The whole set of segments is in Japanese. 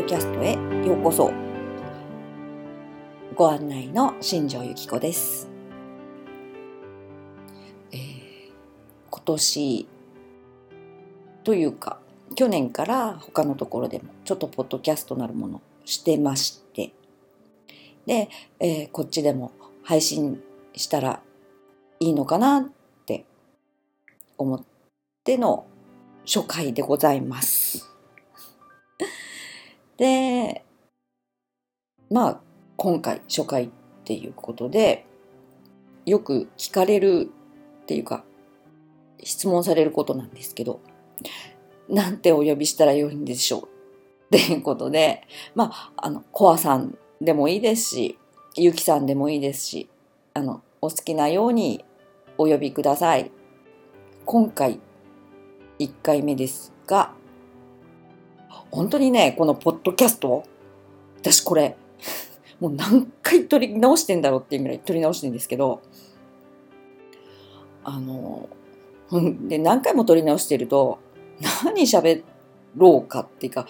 ドキャストへようこそ。ご案内の新庄由紀子です、えー今年というか去年から他のところでもちょっとポッドキャストなるものしてまして。で、えーこっちでも配信したらいいのかなって思っての初回でございます。で、まあ、今回初回っていうことで、よく聞かれるっていうか、質問されることなんですけど、なんてお呼びしたらよいんでしょうっていうことで、まあ、あの、コアさんでもいいですし、ゆきさんでもいいですし、あの、お好きなようにお呼びください。今回、1回目ですが、本当にね、このポッドキャスト、私これ、もう何回撮り直してんだろうっていうぐらい撮り直してるんですけど、あの、で、何回も撮り直してると、何喋ろうかっていうか、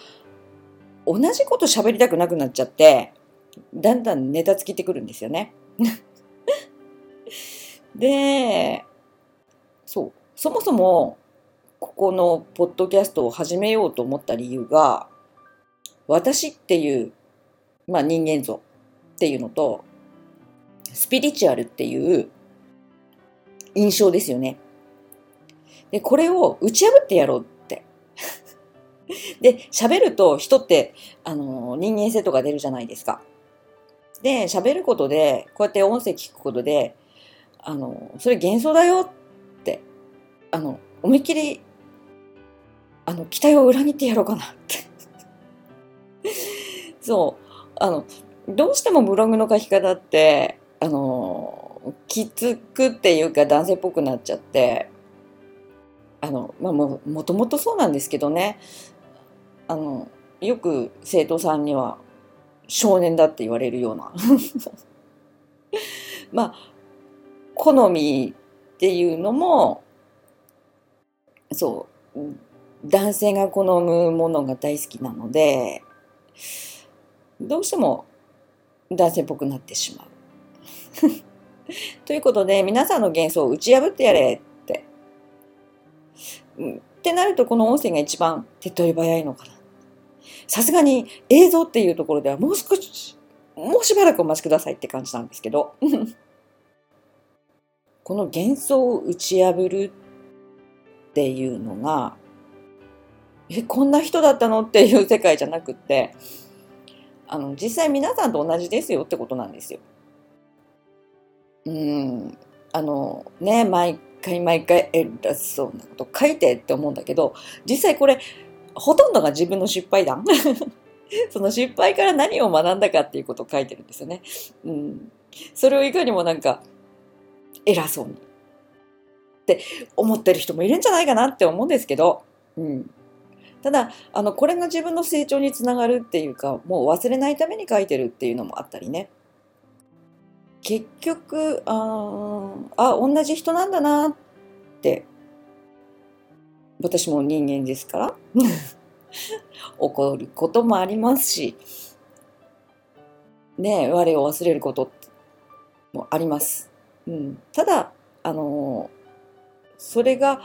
同じこと喋りたくなくなっちゃって、だんだんネタつきてくるんですよね。で、そう、そもそも、ここのポッドキャストを始めようと思った理由が、私っていう、まあ人間像っていうのと、スピリチュアルっていう印象ですよね。で、これを打ち破ってやろうって。で、喋ると人って、あの、人間性とか出るじゃないですか。で、喋ることで、こうやって音声聞くことで、あの、それ幻想だよって、あの、思いっきり、あの、期待を裏切ってやろうかなって。そう。あの、どうしてもブログの書き方って、あの、きつくっていうか男性っぽくなっちゃって、あの、まあ、も、もともとそうなんですけどね、あの、よく生徒さんには少年だって言われるような。まあ、好みっていうのも、そう、男性が好むものが大好きなので、どうしても男性っぽくなってしまう。ということで、皆さんの幻想を打ち破ってやれって。ってなると、この音声が一番手っ取り早いのかな。さすがに映像っていうところではもう少し、もうしばらくお待ちくださいって感じなんですけど。この幻想を打ち破るっていうのが、え、こんな人だったの？っていう世界じゃなくって、あの、実際皆さんと同じですよってことなんですよ。うん。あの、ね、毎回毎回偉そうなこと書いてって思うんだけど、実際これ、ほとんどが自分の失敗談。その失敗から何を学んだかっていうことを書いてるんですよね。うん。それをいかにもなんか、偉そうに。って思ってる人もいるんじゃないかなって思うんですけど、うん。ただ、あの、これが自分の成長につながるっていうか、もう忘れないために書いてるっていうのもあったりね。結局、ああ、同じ人なんだなって、私も人間ですから、怒ることもありますし、ね、我を忘れることもあります。うん、ただ、あのそれが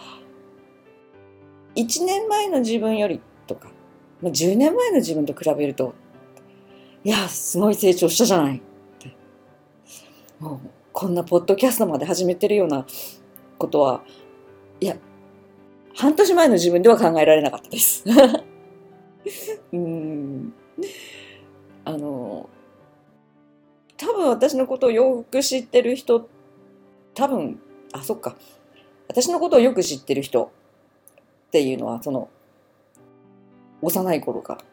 1年前の自分よりとか、まあ、10年前の自分と比べると、いや、すごい成長したじゃないって。もう、こんなポッドキャストまで始めてるようなことは、いや、半年前の自分では考えられなかったです。うん。あの、多分私のことをよく知ってる人、多分、あ、そっか。私のことをよく知ってる人っていうのは、その、幼い頃から。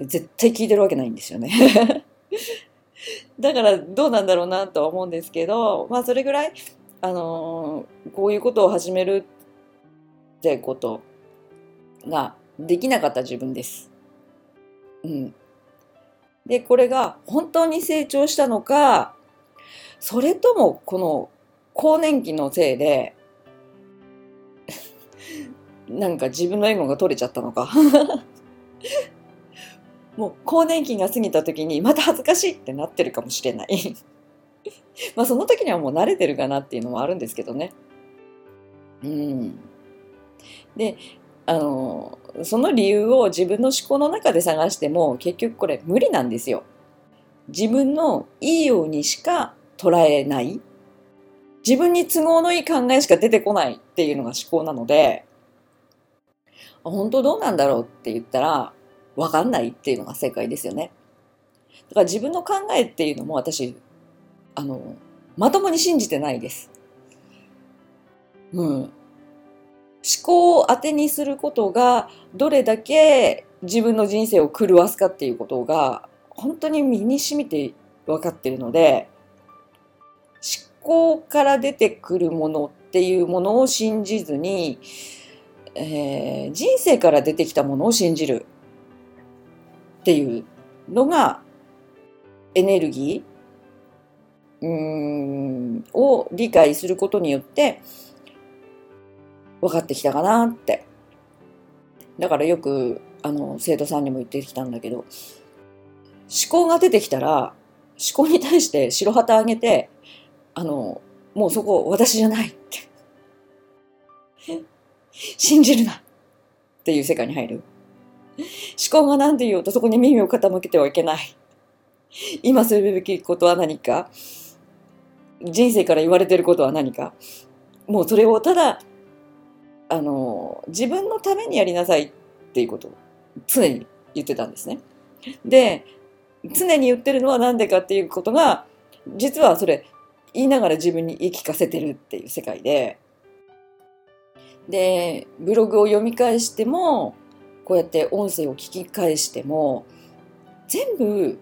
絶対聞いてるわけないんですよね。だからどうなんだろうなとは思うんですけど、まあそれぐらい、あのーこういうことを始めるってことができなかった自分です。うん。で、これが本当に成長したのか、それともこの更年期のせいで、なんか自分のエゴが取れちゃったのか。もう更年期が過ぎた時にまた恥ずかしいってなってるかもしれない。まあその時にはもう慣れてるかなっていうのもあるんですけどね。うん。であのその理由を自分の思考の中で探しても結局これ無理なんですよ。自分のいいようにしか捉えない。自分に都合のいい考えしか出てこないっていうのが思考なので。本当どうなんだろうって言ったら分かんないっていうのが正解ですよね。だから自分の考えっていうのも私あのまともに信じてないです。うん。思考を当てにすることがどれだけ自分の人生を狂わすかっていうことが本当に身に染みて分かってるので思考から出てくるものっていうものを信じずに、えー、人生から出てきたものを信じる。っていうのがエネルギー。うんを理解することによって分かってきたかなって。だからよくあの生徒さんにも言ってきたんだけど思考が出てきたら思考に対して白旗あげてあのもうそこ私じゃないって。信じるな。っていう世界に入る。思考が何て言おうとそこに耳を傾けてはいけない。今するべきことは何か。人生から言われてることは何か。もうそれをただあの自分のためにやりなさいっていうこと。を常に言ってたんですね。で常に言ってるのは何でかっていうことが実はそれ言いながら自分に言い聞かせてるっていう世界で。でブログを読み返してもこうやって音声を聞き返しても全部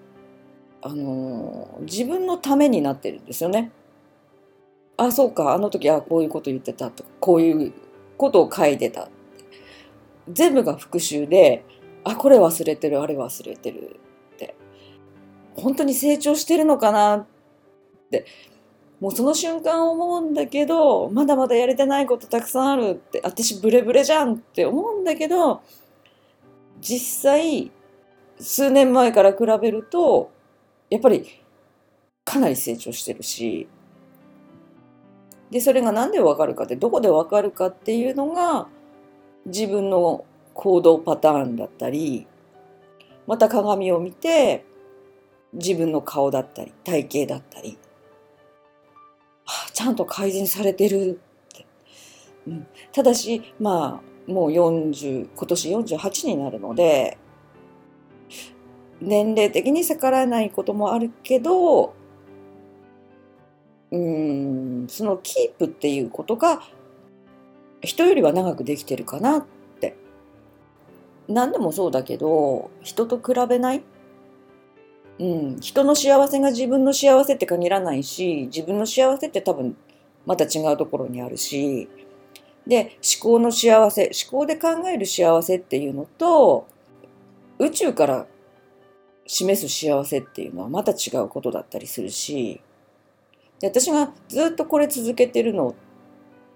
あの自分のためになってるんですよね。あそうかあの時あこういうこと言ってたとかこういうことを書いてた。全部が復習であこれ忘れてるあれ忘れてるって。本当に成長してるのかなって。もうその瞬間思うんだけどまだまだやれてないことたくさんあるって私ブレブレじゃんって思うんだけど実際数年前から比べるとやっぱりかなり成長してるしでそれが何でわかるかってどこでわかるかっていうのが自分の行動パターンだったりまた鏡を見て自分の顔だったり体型だったり、ちゃんと改善されてるって、うん、ただしまあもう40今年48になるので年齢的に逆らえないこともあるけどうんそのキープっていうことが人よりは長くできてるかなって。何でもそうだけど人と比べないうん、人の幸せが自分の幸せって限らないし自分の幸せって多分また違うところにあるし。で思考の幸せ思考で考える幸せっていうのと宇宙から示す幸せっていうのはまた違うことだったりするし。で私がずっとこれ続けてるの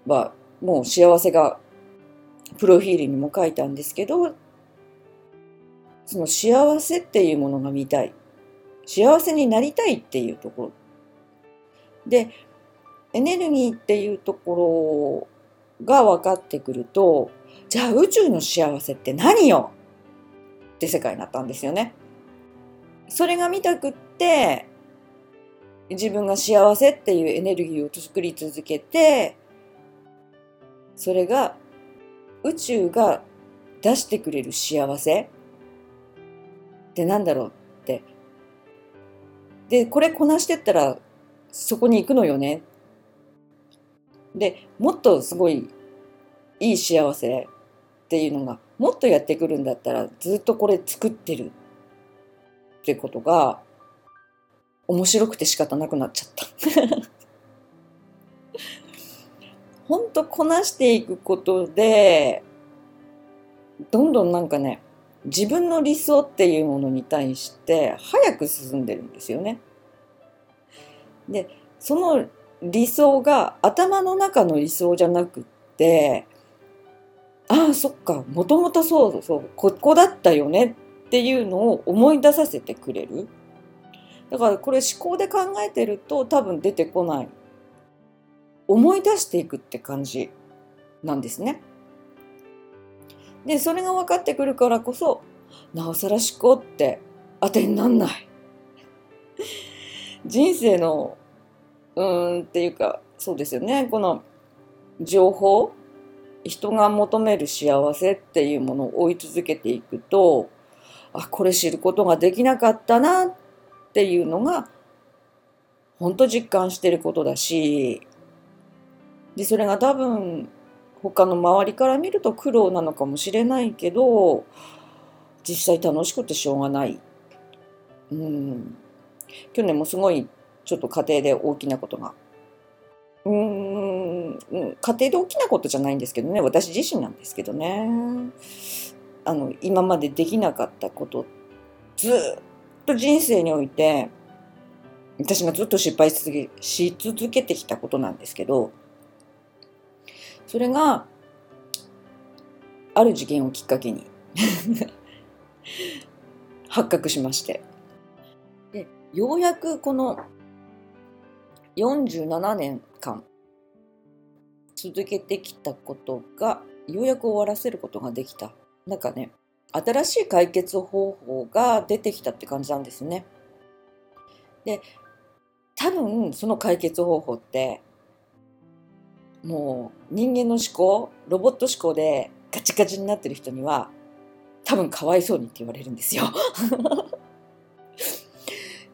はもう幸せがプロフィールにも書いたんですけどその幸せっていうものが見たい。幸せになりたいっていうところ。でエネルギーっていうところが分かってくるとじゃあ宇宙の幸せって何よ？って世界になったんですよね。それが見たくって自分が幸せっていうエネルギーを作り続けてそれが宇宙が出してくれる幸せってなんだろう？でこれこなしてったらそこに行くのよねでもっとすごいいい幸せっていうのがもっとやってくるんだったらずっとこれ作ってるってことが面白くて仕方なくなっちゃった。ほんとこなしていくことでどんどんなんかね自分の理想っていうものに対して早く進んでるんですよね。でその理想が頭の中の理想じゃなくってああそっかもともとそうそうここだったよねっていうのを思い出させてくれるだからこれ思考で考えてると多分出てこない思い出していくって感じなんですね。でそれが分かってくるからこそなおさら思考って当てになんない。人生のうーんっていうかそうですよねこの情報人が求める幸せっていうものを追い続けていくとあこれ知ることができなかったなっていうのが本当実感してることだしでそれが多分他の周りから見ると苦労なのかもしれないけど実際楽しくてしょうがない。うん。去年もすごいちょっと家庭で大きなことが。うん。家庭で大きなことじゃないんですけどね。私自身なんですけどね。あの今までできなかったことずっと人生において私がずっと失敗し続けてきたことなんですけどそれがある事件をきっかけに 発覚しましてでようやくこの47年間続けてきたことがようやく終わらせることができたなんかね新しい解決方法が出てきたって感じなんですね。で多分その解決方法ってもう人間の思考ロボット思考でガチガチになってる人には多分かわいそうにって言われるんですよ。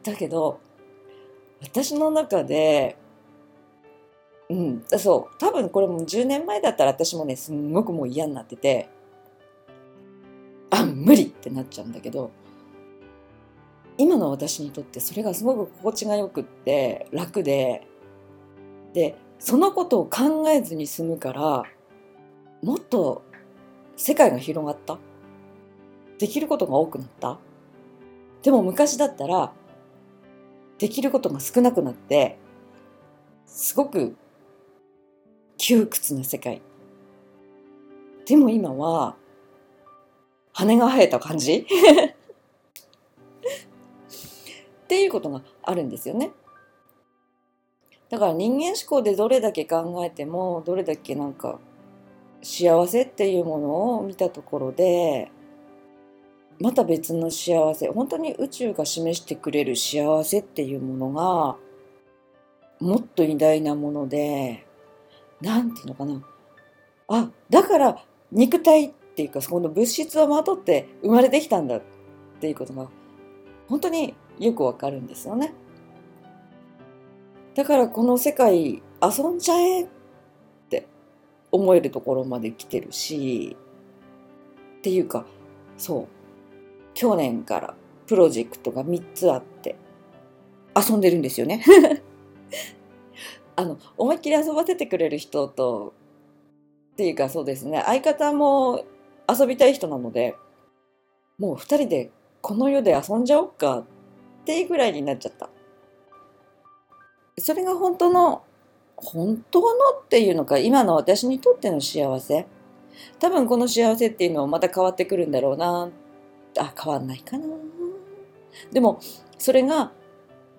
だけど私の中でうんそう多分これも10年前だったら私もねすんごくもう嫌になっててあ無理ってなっちゃうんだけど今の私にとってそれがすごく心地がよくって楽ででそのことを考えずに済むからもっと世界が広がった？できることが多くなった？でも昔だったらできることが少なくなってすごく窮屈な世界。でも今は羽が生えた感じ？っていうことがあるんですよね。だから人間思考でどれだけ考えてもどれだけなんか幸せっていうものを見たところでまた別の幸せ本当に宇宙が示してくれる幸せっていうものがもっと偉大なもので何て言うのかなあだから肉体っていうかそこの物質をまとって生まれてきたんだっていうことが本当によくわかるんですよね。だからこの世界遊んじゃえって思えるところまで来てるしっていうかそう。去年からプロジェクトが3つあって遊んでるんですよね。あの思いっきり遊ばせてくれる人とっていうかそうですね。相方も遊びたい人なのでもう2人でこの世で遊んじゃおうかっていうぐらいになっちゃった。それが本当の本当のっていうのか今の私にとっての幸せ？多分この幸せっていうのはまた変わってくるんだろうなあ変わんないかなでもそれが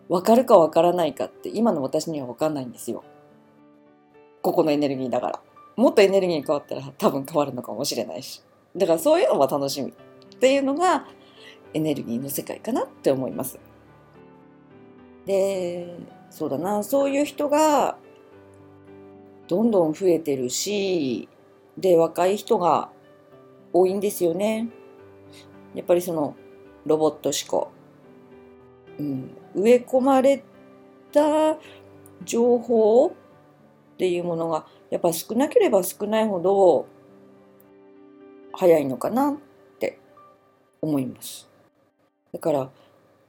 分かるか分からないかって今の私には分かんないんですよ。ここのエネルギーだから。もっとエネルギー変わったら多分変わるのかもしれないし。だからそういうのも楽しみ。っていうのがエネルギーの世界かなって思います。でそうだな。そういう人がどんどん増えてるしで若い人が多いんですよね。やっぱりそのロボット思考、うん、植え込まれた情報っていうものがやっぱ少なければ少ないほど早いのかなって思います。だから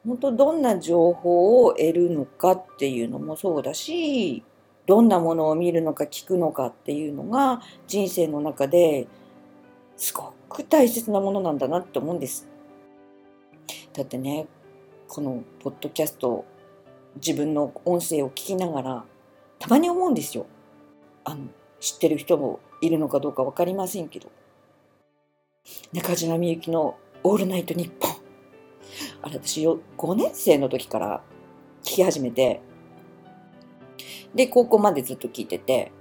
本当どんな情報を得るのかっていうのもそうだしどんなものを見るのか聞くのかっていうのが人生の中ですごく大切なものなんだなって思うんです。だってねこのポッドキャスト自分の音声を聞きながらたまに思うんですよ。あの知ってる人もいるのかどうか分かりませんけど中島みゆきの「オールナイトニッポン」あれ私5年生の時から聞き始めてで高校までずっと聞いてて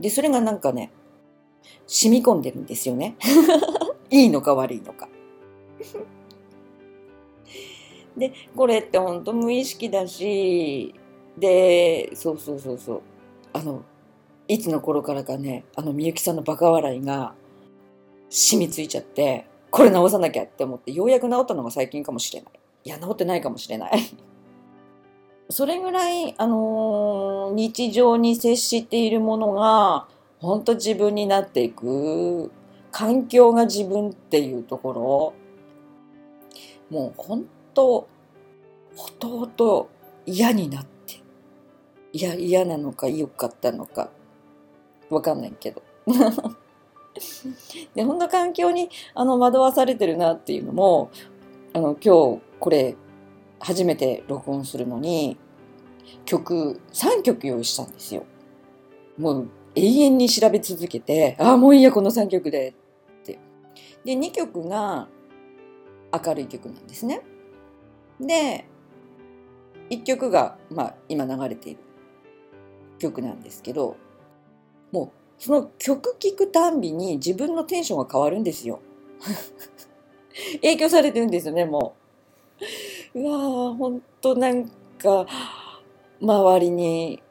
でそれがなんかね染み込んでるんですよね。いいのか悪いのか。でこれってほんと無意識だしでそうそうそうそう。あのいつの頃からかねあのみゆきさんのバカ笑いが染みついちゃって。これ直さなきゃって思ってようやく治ったのが最近かもしれない。いや治ってないかもしれない。それぐらい、あのー、日常に接しているものが本当自分になっていく環境が自分っていうところもう本当ほとほと嫌になっていや嫌なのか良かったのかわかんないけど。で本当環境にあの惑わされてるなっていうのもあの今日これ初めて録音するのに曲3曲用意したんですよ。もう永遠に調べ続けてああもういいやこの3曲でって。で2曲が明るい曲なんですね。で1曲が、まあ、今流れている曲なんですけどもうその曲聴くたんびに自分のテンションが変わるんですよ。影響されてるんですよねもう。うわーほんとなんか周りに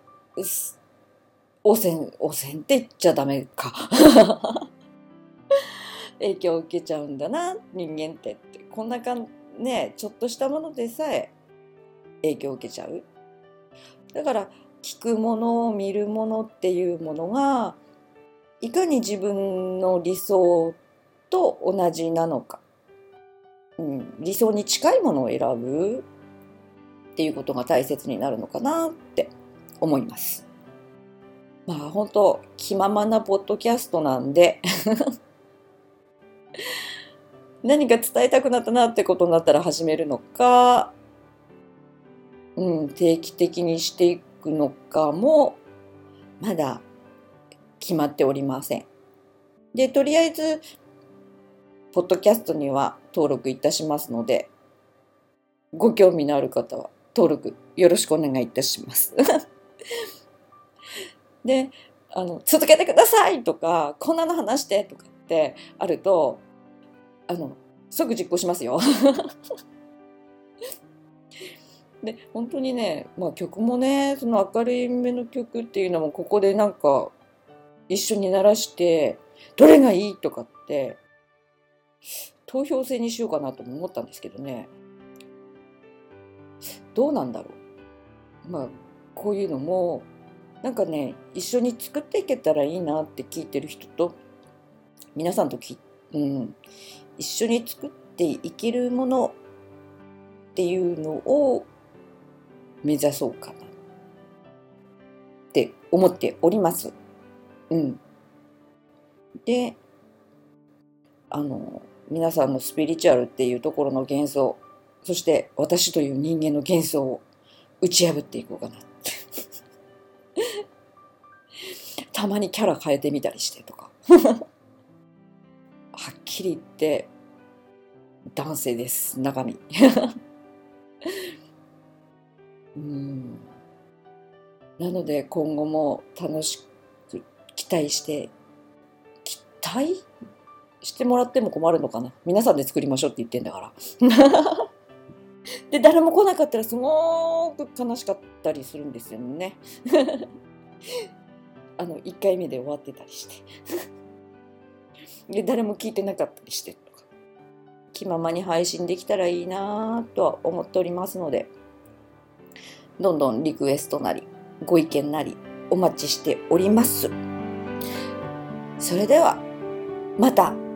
汚染汚染って言っちゃダメか 影響を受けちゃうんだな人間ってってこんなかんねちょっとしたものでさえ影響を受けちゃうだから聞くもの見るものっていうものがいかに自分の理想と同じなのか、うん、理想に近いものを選ぶっていうことが大切になるのかなって思います。まあ本当気ままなポッドキャストなんで。何か伝えたくなったなってことになったら始めるのか、うん、定期的にしていくのかも。まだ決まっておりません。で、とりあえず、ポッドキャストには登録いたしますので、ご興味のある方は登録よろしくお願いいたします。で、あの、続けてくださいとか、こんなの話してとかってあると、あの、即実行しますよ。で、本当にね、まあ曲もね、その明るい目の曲っていうのもここでなんか一緒に鳴らしてどれがいいとかって投票制にしようかなとも思ったんですけどねどうなんだろうまあこういうのもなんかね一緒に作っていけたらいいなって聞いてる人と皆さんとき、うん、一緒に作っていけるものっていうのを目指そうかなって思っております。うん。で、あの、皆さんのスピリチュアルっていうところの幻想、そして私という人間の幻想を打ち破っていこうかなって。たまにキャラ変えてみたりしてとか。はっきり言って男性です、中身。うんなので今後も楽しく期待して期待してもらっても困るのかな？皆さんで作りましょうって言ってんだから。で誰も来なかったらすごく悲しかったりするんですよね。あの1回目で終わってたりして。で誰も聞いてなかったりしてとか。気ままに配信できたらいいなとは思っておりますのでどんどんリクエストなりご意見なりお待ちしております。それではまた。